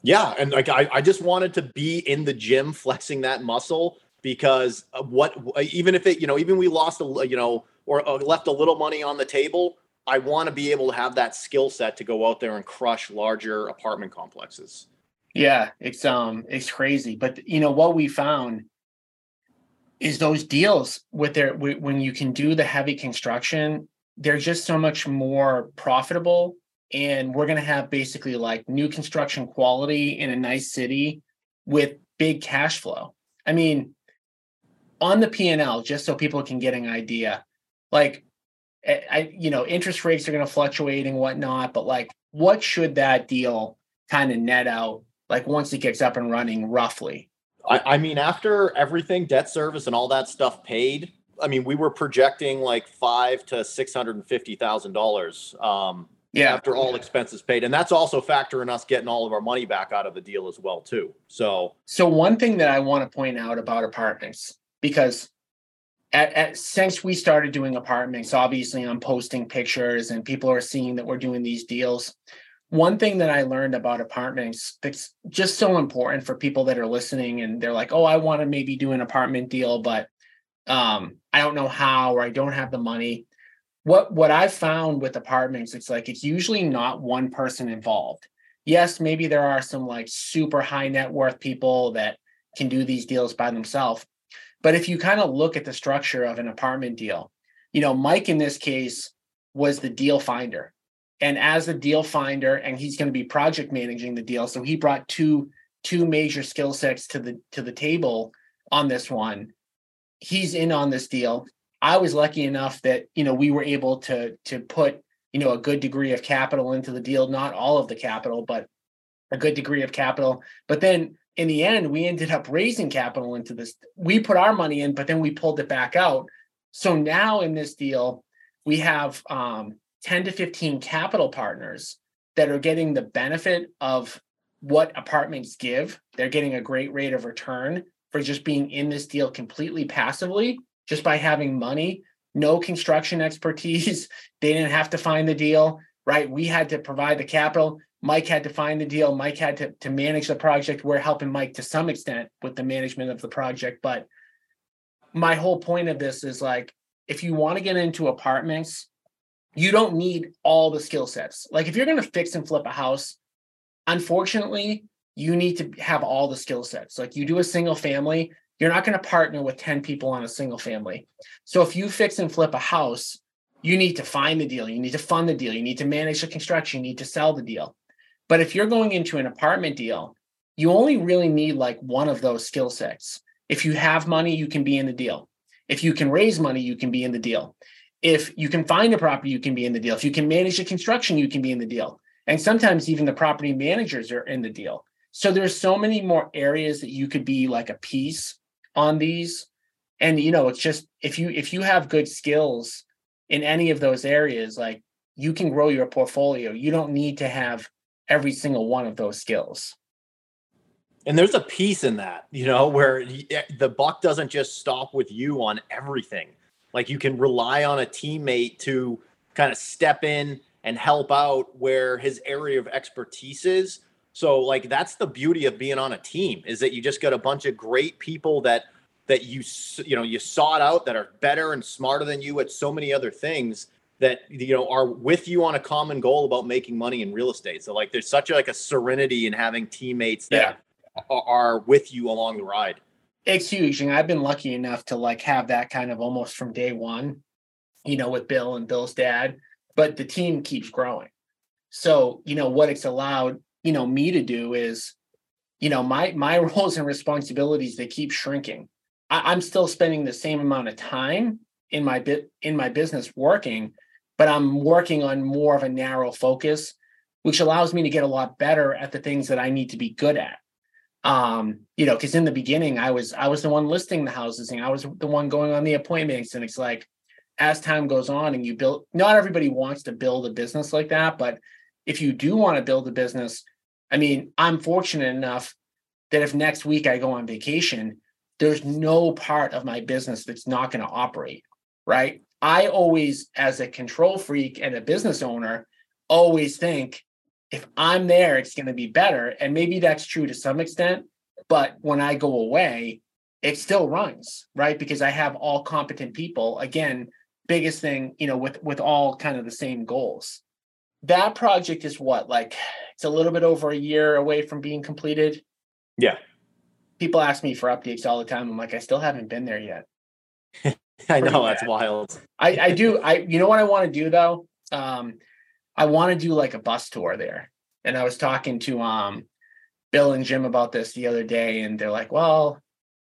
yeah, and like I, I just wanted to be in the gym [LAUGHS] flexing that muscle because what even if it you know even we lost a you know or uh, left a little money on the table, I want to be able to have that skill set to go out there and crush larger apartment complexes. Yeah, it's um it's crazy, but you know what we found is those deals with their when you can do the heavy construction, they're just so much more profitable and we're going to have basically like new construction quality in a nice city with big cash flow. I mean, on the P&L, just so people can get an idea, like, eh, I, you know, interest rates are going to fluctuate and whatnot, but like, what should that deal kind of net out like once it gets up and running roughly? I, I mean, after everything, debt service and all that stuff paid, I mean, we were projecting like five to six hundred and fifty thousand dollars. Um, Yeah. After all expenses paid, and that's also factoring us getting all of our money back out of the deal as well too. So, so one thing that I want to point out about apartments because at, at, since we started doing apartments, obviously I'm posting pictures and people are seeing that we're doing these deals one thing that I learned about apartments that's just so important for people that are listening and they're like, oh, I want to maybe do an apartment deal, but um, I don't know how or I don't have the money. What what I've found with apartments, it's like it's usually not one person involved. Yes, maybe there are some like super high net worth people that can do these deals by themselves. But if you kind of look at the structure of an apartment deal, you know, Mike in this case was the deal finder and as the deal finder and he's going to be project managing the deal so he brought two two major skill sets to the to the table on this one he's in on this deal i was lucky enough that you know we were able to to put you know a good degree of capital into the deal not all of the capital but a good degree of capital. But then in the end we ended up raising capital into this. We put our money in but then we pulled it back out. So now in this deal we have um 10 to 15 capital partners that are getting the benefit of what apartments give. They're getting a great rate of return for just being in this deal completely passively, just by having money, no construction expertise. [LAUGHS] they didn't have to find the deal, right? We had to provide the capital. Mike had to find the deal. Mike had to, to manage the project. We're helping Mike to some extent with the management of the project. But my whole point of this is like, if you want to get into apartments, you don't need all the skill sets. Like if you're going to fix and flip a house, unfortunately, you need to have all the skill sets. Like you do a single family, you're not going to partner with 10 people on a single family. So if you fix and flip a house, you need to find the deal, you need to fund the deal, you need to manage the construction, you need to sell the deal. But if you're going into an apartment deal, you only really need like one of those skill sets. If you have money, you can be in the deal. If you can raise money, you can be in the deal if you can find a property, you can be in the deal. If you can manage the construction, you can be in the deal. And sometimes even the property managers are in the deal. So there's so many more areas that you could be like a piece on these. And you know, it's just if you if you have good skills in any of those areas, like you can grow your portfolio. You don't need to have every single one of those skills. And there's a piece in that, you know, where eh, the buck doesn't just stop with you on everything like you can rely on a teammate to kind of step in and help out where his area of expertise is. So like that's the beauty of being on a team is that you just got a bunch of great people that that you you know you sought out that are better and smarter than you at so many other things that you know are with you on a common goal about making money in real estate. So like there's such a, like a serenity in having teammates that yeah. are with you along the ride it's huge and i've been lucky enough to like have that kind of almost from day one you know with bill and bill's dad but the team keeps growing so you know what it's allowed you know me to do is you know my my [LAUGHS] roles and responsibilities they keep shrinking. I, i'm still spending the same amount of time in my bit in my business working but i'm working on more of a narrow focus which allows me to get a lot better at the things that i need to be good at. Um you know because in the beginning i was i was the one listing the houses and i was the one going on the appointments and it's like as time goes on and you build not everybody wants to build a business like that but if you do want to build a business i mean i'm fortunate enough that if next week i go on vacation there's no part of my business that's not going to operate right i always as a control freak and a business owner always think if I'm there, it's going to be better. And maybe that's true to some extent. But when I go away, it still runs, right? Because I have all competent people. Again, biggest thing, you know, with with all kind of the same goals. That project is what, like it's a little bit over a year away from being completed. Yeah. People ask me for updates all the time. I'm like, I still haven't been there yet. [LAUGHS] I know that's wild. I, I do. I you know what I want to do though? Um, I want to do like a bus tour there. And I was talking to um Bill and Jim about this the other day, and they're like, well,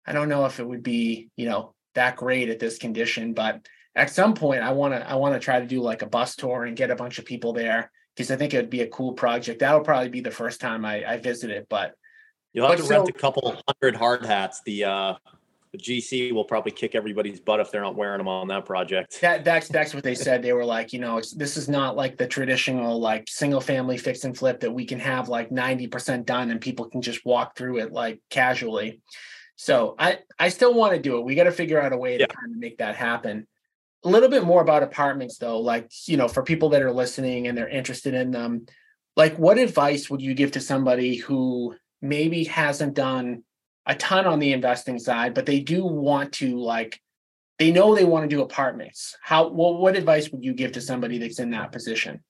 I don't know if it would be, you know, that great at this condition, but at some point I want to I want to try to do like a bus tour and get a bunch of people there because I think it would be a cool project. That'll probably be the first time I, I visit it, but you'll have to so, rent a couple hundred hard hats. The uh the GC will probably kick everybody's butt if they're not wearing them on that project. That that's that's what they said. They were like, you know, this is not like the traditional like single family fix and flip that we can have like 90% done and people can just walk through it like casually. So I I still want to do it. We got to figure out a way yeah. to kind of make that happen. A little bit more about apartments though, like, you know, for people that are listening and they're interested in them, like what advice would you give to somebody who maybe hasn't done a ton on the investing side, but they do want to like they know they want to do apartments. How well, what advice would you give to somebody that's in that position?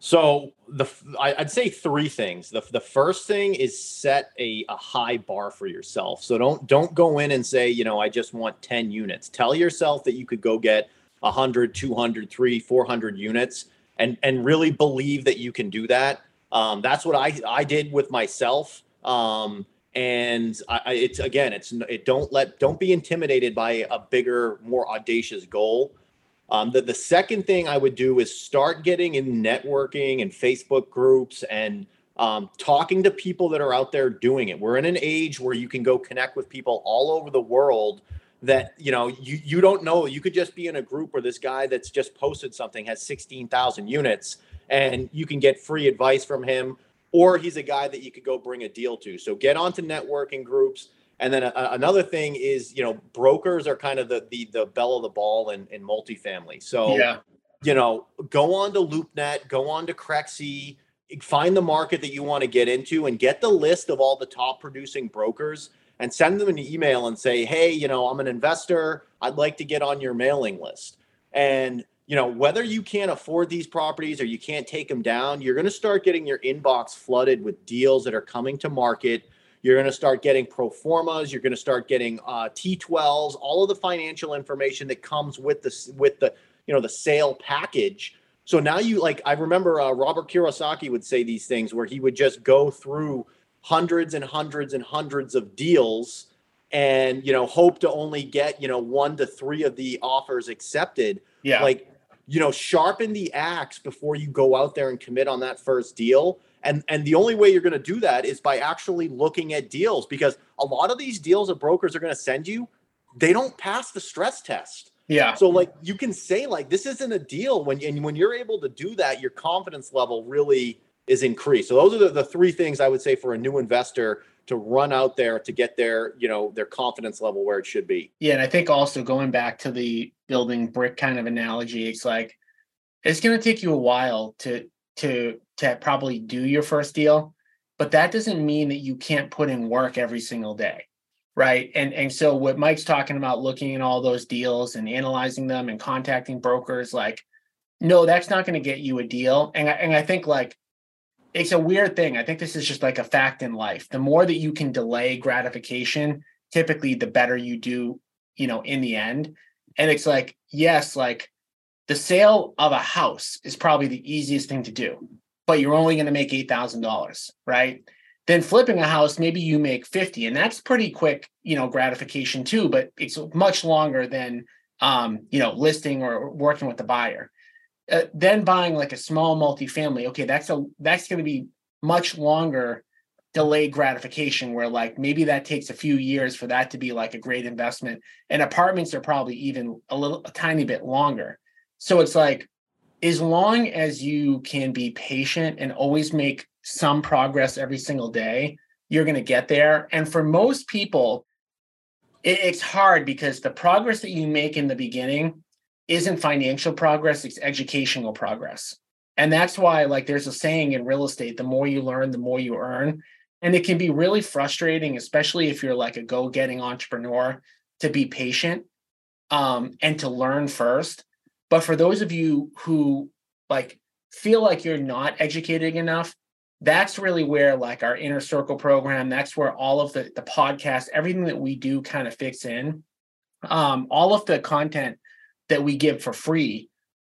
So the I'd say three things. The, the first thing is set a, a high bar for yourself. So don't don't go in and say, you know, I just want 10 units. Tell yourself that you could go get 100, 200, 3, 400 units and and really believe that you can do that. Um, that's what I I did with myself. Um, and I, it's again, it's it don't let don't be intimidated by a bigger, more audacious goal. Um, the the second thing I would do is start getting in networking and Facebook groups and um, talking to people that are out there doing it. We're in an age where you can go connect with people all over the world that you know you you don't know. You could just be in a group where this guy that's just posted something has sixteen thousand units, and you can get free advice from him or he's a guy that you could go bring a deal to. So get onto networking groups. And then a, another thing is, you know, brokers are kind of the the, the belle of the ball in, in multifamily. So, yeah. you know, go on to LoopNet, go on to Crexi, find the market that you want to get into and get the list of all the top producing brokers and send them an email and say, hey, you know, I'm an investor. I'd like to get on your mailing list. And you know, whether you can't afford these properties or you can't take them down, you're going to start getting your inbox flooded with deals that are coming to market. You're going to start getting pro formas. You're going to start getting uh, T12s, all of the financial information that comes with the with the you know the sale package. So now you like I remember uh, Robert Kiyosaki would say these things where he would just go through hundreds and hundreds and hundreds of deals and you know hope to only get you know one to three of the offers accepted. Yeah, like you know, sharpen the axe before you go out there and commit on that first deal. And and the only way you're going to do that is by actually looking at deals because a lot of these deals that brokers are going to send you, they don't pass the stress test. Yeah. So like you can say like this isn't a deal when and when you're able to do that, your confidence level really is increased. So those are the, the three things I would say for a new investor to run out there to get their you know their confidence level where it should be yeah and i think also going back to the building brick kind of analogy it's like it's going to take you a while to to to probably do your first deal but that doesn't mean that you can't put in work every single day right and and so what mike's talking about looking at all those deals and analyzing them and contacting brokers like no that's not going to get you a deal and I, and I think like it's a weird thing. I think this is just like a fact in life. The more that you can delay gratification, typically the better you do, you know, in the end. And it's like, yes, like the sale of a house is probably the easiest thing to do, but you're only going to make $8,000, right? Then flipping a house, maybe you make 50 and that's pretty quick, you know, gratification too, but it's much longer than um, you know, listing or working with the buyer uh, then buying like a small multifamily, okay, that's a that's going to be much longer delayed gratification where like maybe that takes a few years for that to be like a great investment and apartments are probably even a little a tiny bit longer so it's like as long as you can be patient and always make some progress every single day you're going to get there and for most people it, it's hard because the progress that you make in the beginning isn't financial progress, it's educational progress. And that's why, like, there's a saying in real estate the more you learn, the more you earn. And it can be really frustrating, especially if you're like a go getting entrepreneur, to be patient um, and to learn first. But for those of you who like feel like you're not educated enough, that's really where like our inner circle program, that's where all of the the podcast, everything that we do kind of fits in. Um, all of the content that we give for free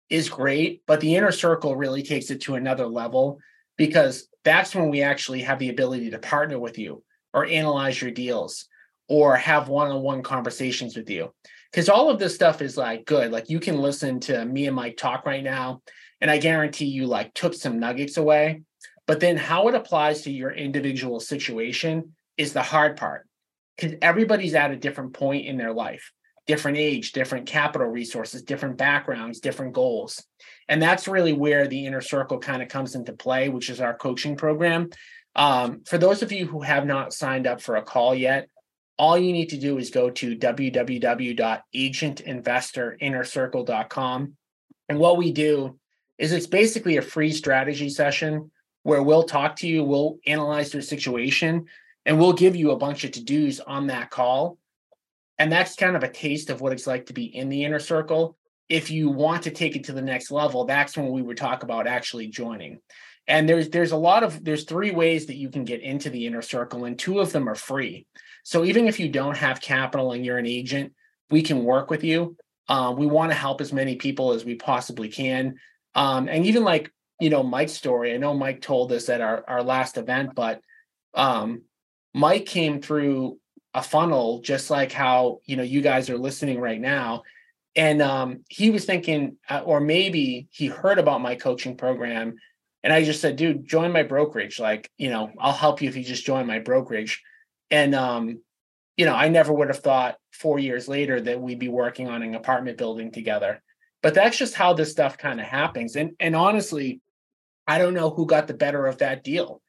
is great, but the inner circle really takes it to another level because that's when we actually have the ability to partner with you or analyze your deals or have one-on-one conversations with you. because all of this stuff is like good. Like you can listen to me and Mike talk right now, and I guarantee you like took some nuggets away. But then how it applies to your individual situation is the hard part because everybody's at a different point in their life, different age, different capital resources, different backgrounds, different goals. And that's really where the inner circle kind of comes into play, which is our coaching program. Um, for those of you who have not signed up for a call yet, all you need to do is go to www.agentinvestorinnercircle.com. And what we do is it's basically a free strategy session where we'll talk to you, we'll analyze your situation, and we'll give you a bunch of to dos on that call. And that's kind of a taste of what it's like to be in the inner circle. If you want to take it to the next level, that's when we would talk about actually joining. And there's there's a lot of there's three ways that you can get into the inner circle, and two of them are free. So even if you don't have capital and you're an agent, we can work with you. Um, we want to help as many people as we possibly can. Um, and even like, you know, Mike's story, I know Mike told us at our, our last event, but um, Mike came through a funnel just like how, you know, you guys are listening right now. And um, he was thinking, uh, or maybe he heard about my coaching program. And I just said, dude, join my brokerage. Like, you know, I'll help you if you just join my brokerage. And um, you know, I never would have thought four years later that we'd be working on an apartment building together. But that's just how this stuff kind of happens. And and honestly, I don't know who got the better of that deal.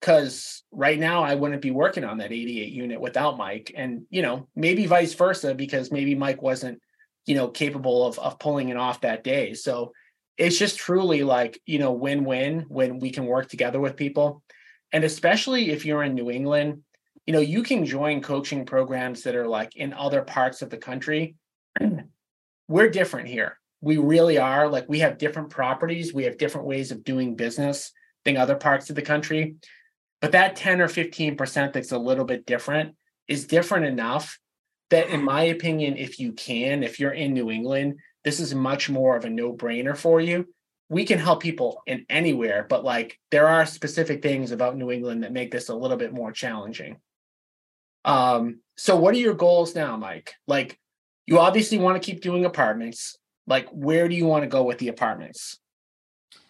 Cause right now I wouldn't be working on that 88 unit without Mike. And you know, maybe vice versa, because maybe Mike wasn't, you know, capable of of pulling it off that day. So it's just truly like, you know, win-win when we can work together with people. And especially if you're in New England you know you can join coaching programs that are like in other parts of the country [CLEARS THROAT] we're different here we really are like we have different properties we have different ways of doing business than other parts of the country but that 10 or 15% that's a little bit different is different enough that in my opinion if you can if you're in new england this is much more of a no-brainer for you we can help people in anywhere but like there are specific things about new england that make this a little bit more challenging um, so what are your goals now, Mike? Like you obviously want to keep doing apartments. Like where do you want to go with the apartments?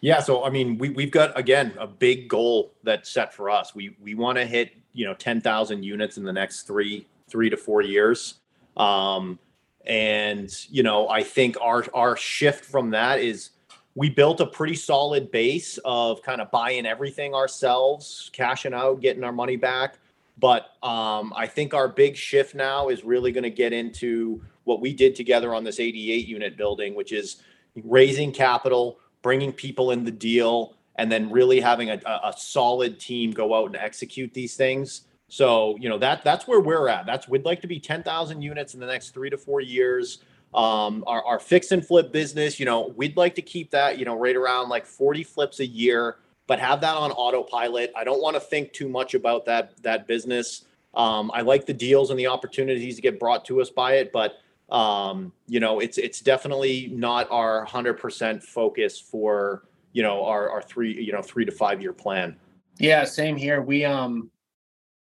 Yeah, so I mean, we we've got again a big goal that's set for us. We we want to hit you know ten thousand units in the next three three to four years, um, and you know I think our our shift from that is we built a pretty solid base of kind of buying everything ourselves, cashing out, getting our money back. But um, I think our big shift now is really going to get into what we did together on this 88 unit building, which is raising capital, bringing people in the deal, and then really having a, a solid team go out and execute these things. So you know that that's where we're at. That's we'd like to be 10,000 units in the next three to four years. Um, our, our fix and flip business, you know, we'd like to keep that, you know, right around like 40 flips a year but have that on autopilot. I don't want to think too much about that that business. Um, I like the deals and the opportunities to get brought to us by it, but um, you know, it's it's definitely not our hundred percent focus for you know our our three you know three to five year plan. Yeah, same here. We um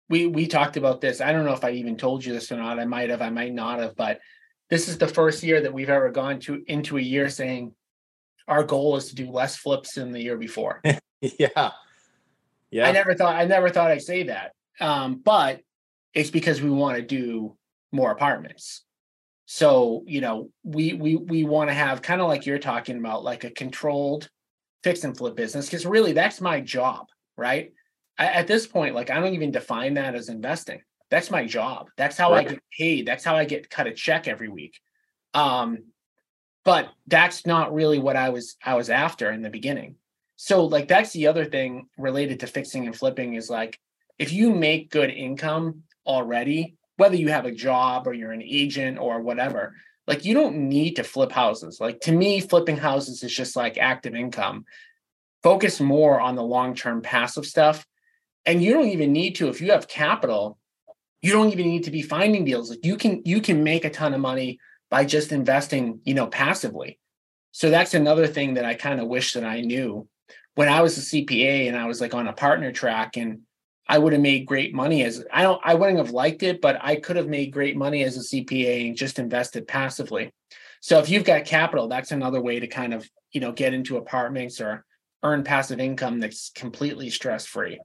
we we talked about this. I don't know if I even told you this or not. I might have, I might not have, but this is the first year that we've ever gone to into a year saying our goal is to do less flips than the year before. [LAUGHS] yeah. Yeah. I never thought I never thought I'd say that. Um, but it's because we want to do more apartments. So, you know, we we we want to have kind of like you're talking about, like a controlled fix and flip business, because really that's my job, right? I, at this point, like I don't even define that as investing. That's my job. That's how right. I get paid. That's how I get cut a check every week. Um, but that's not really what I was I was after in the beginning. So like that's the other thing related to fixing and flipping is like if you make good income already, whether you have a job or you're an agent or whatever, like you don't need to flip houses. Like to me, flipping houses is just like active income. Focus more on the long-term passive stuff. And you don't even need to, if you have capital, you don't even need to be finding deals. Like you can you can make a ton of money by just investing, you know, passively. So that's another thing that I kind of wish that I knew when I was a CPA and I was like on a partner track and I would have made great money as I don't I wouldn't have liked it, but I could have made great money as a CPA and just invested passively. So if you've got capital, that's another way to kind of, you know, get into apartments or earn passive income that's completely stress free.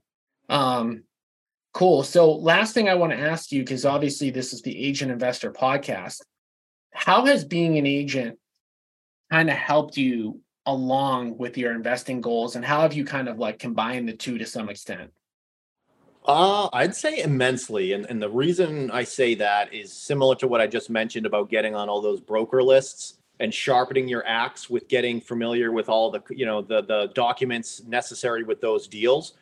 Um, cool. So last thing I want to ask you, because obviously this is the agent investor podcast. How has being an agent kind of helped you along with your investing goals and how have you kind of like combined the two to some extent? Uh, I'd say immensely. And, and the reason I say that is similar to what I just mentioned about getting on all those broker lists and sharpening your axe with getting familiar with all the, you know, the, the documents necessary with those deals.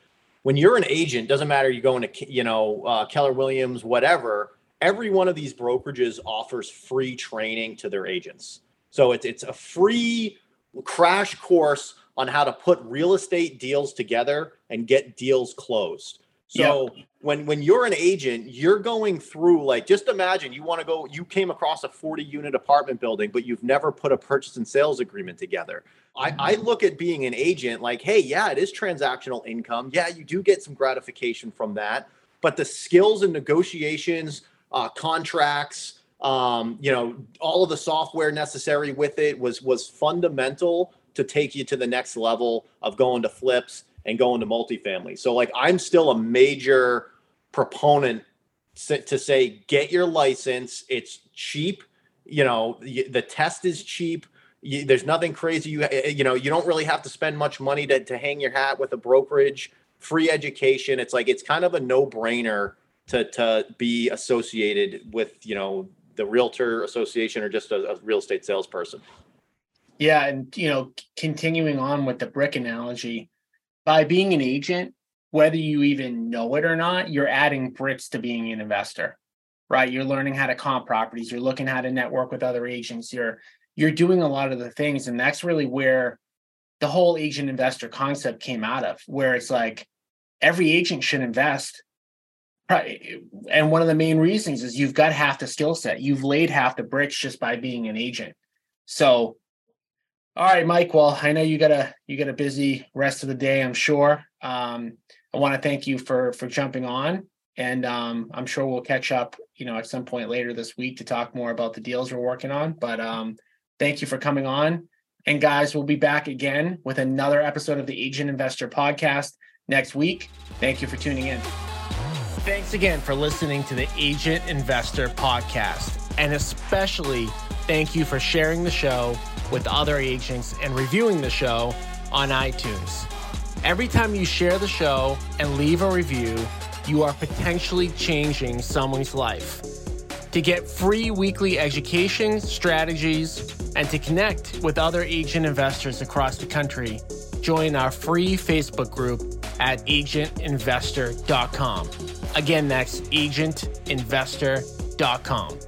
When you're an agent, doesn't matter you go into, you know, uh, Keller Williams, whatever, every one of these brokerages offers free training to their agents. So it's, it's a free crash course on how to put real estate deals together and get deals closed. So yep. when when you're an agent, you're going through like just imagine you want to go you came across a 40 unit apartment building but you've never put a purchase and sales agreement together. I, I mm-hmm. look at being an agent like, hey, yeah, it is transactional income. Yeah, you do get some gratification from that, but the skills and negotiations, uh, contracts, um, you know, all of the software necessary with it was was fundamental to take you to the next level of going to flips and going to multifamily. So like I'm still a major proponent to say get your license. It's cheap. You know, the test is cheap. There's nothing crazy. You eh, eh, you know you don't really have to spend much money to to hang your hat with a brokerage. Free education. It's like it's kind of a no brainer to to be associated with you know the realtor association or just a, a real estate salesperson. Yeah, and you know, continuing on with the brick analogy, by being an agent, whether you even know it or not, you're adding bricks to being an investor, right? You're learning how to comp properties, you're looking how to network with other agents, you're you're doing a lot of the things. And that's really where the whole agent investor concept came out of, where it's like every agent should invest. And one of the main reasons is you've got half the skill set. You've laid half the bricks just by being an agent. So all right, Mike. Well, I know you got a you got a busy rest of the day. I'm sure. Um, I want to thank you for for jumping on, and um, I'm sure we'll catch up, you know, at some point later this week to talk more about the deals we're working on. But um, thank you for coming on, and guys, we'll be back again with another episode of the Agent Investor Podcast next week. Thank you for tuning in. Thanks again for listening to the Agent Investor Podcast, and especially thank you for sharing the show with other agents and reviewing the show on iTunes. Every time you share the show and leave a review, you are potentially changing someone's life. To get free weekly education, strategies, and to connect with other agent investors across the country, join our free Facebook group at agentinvestor.com. Again, that's agentinvestor.com.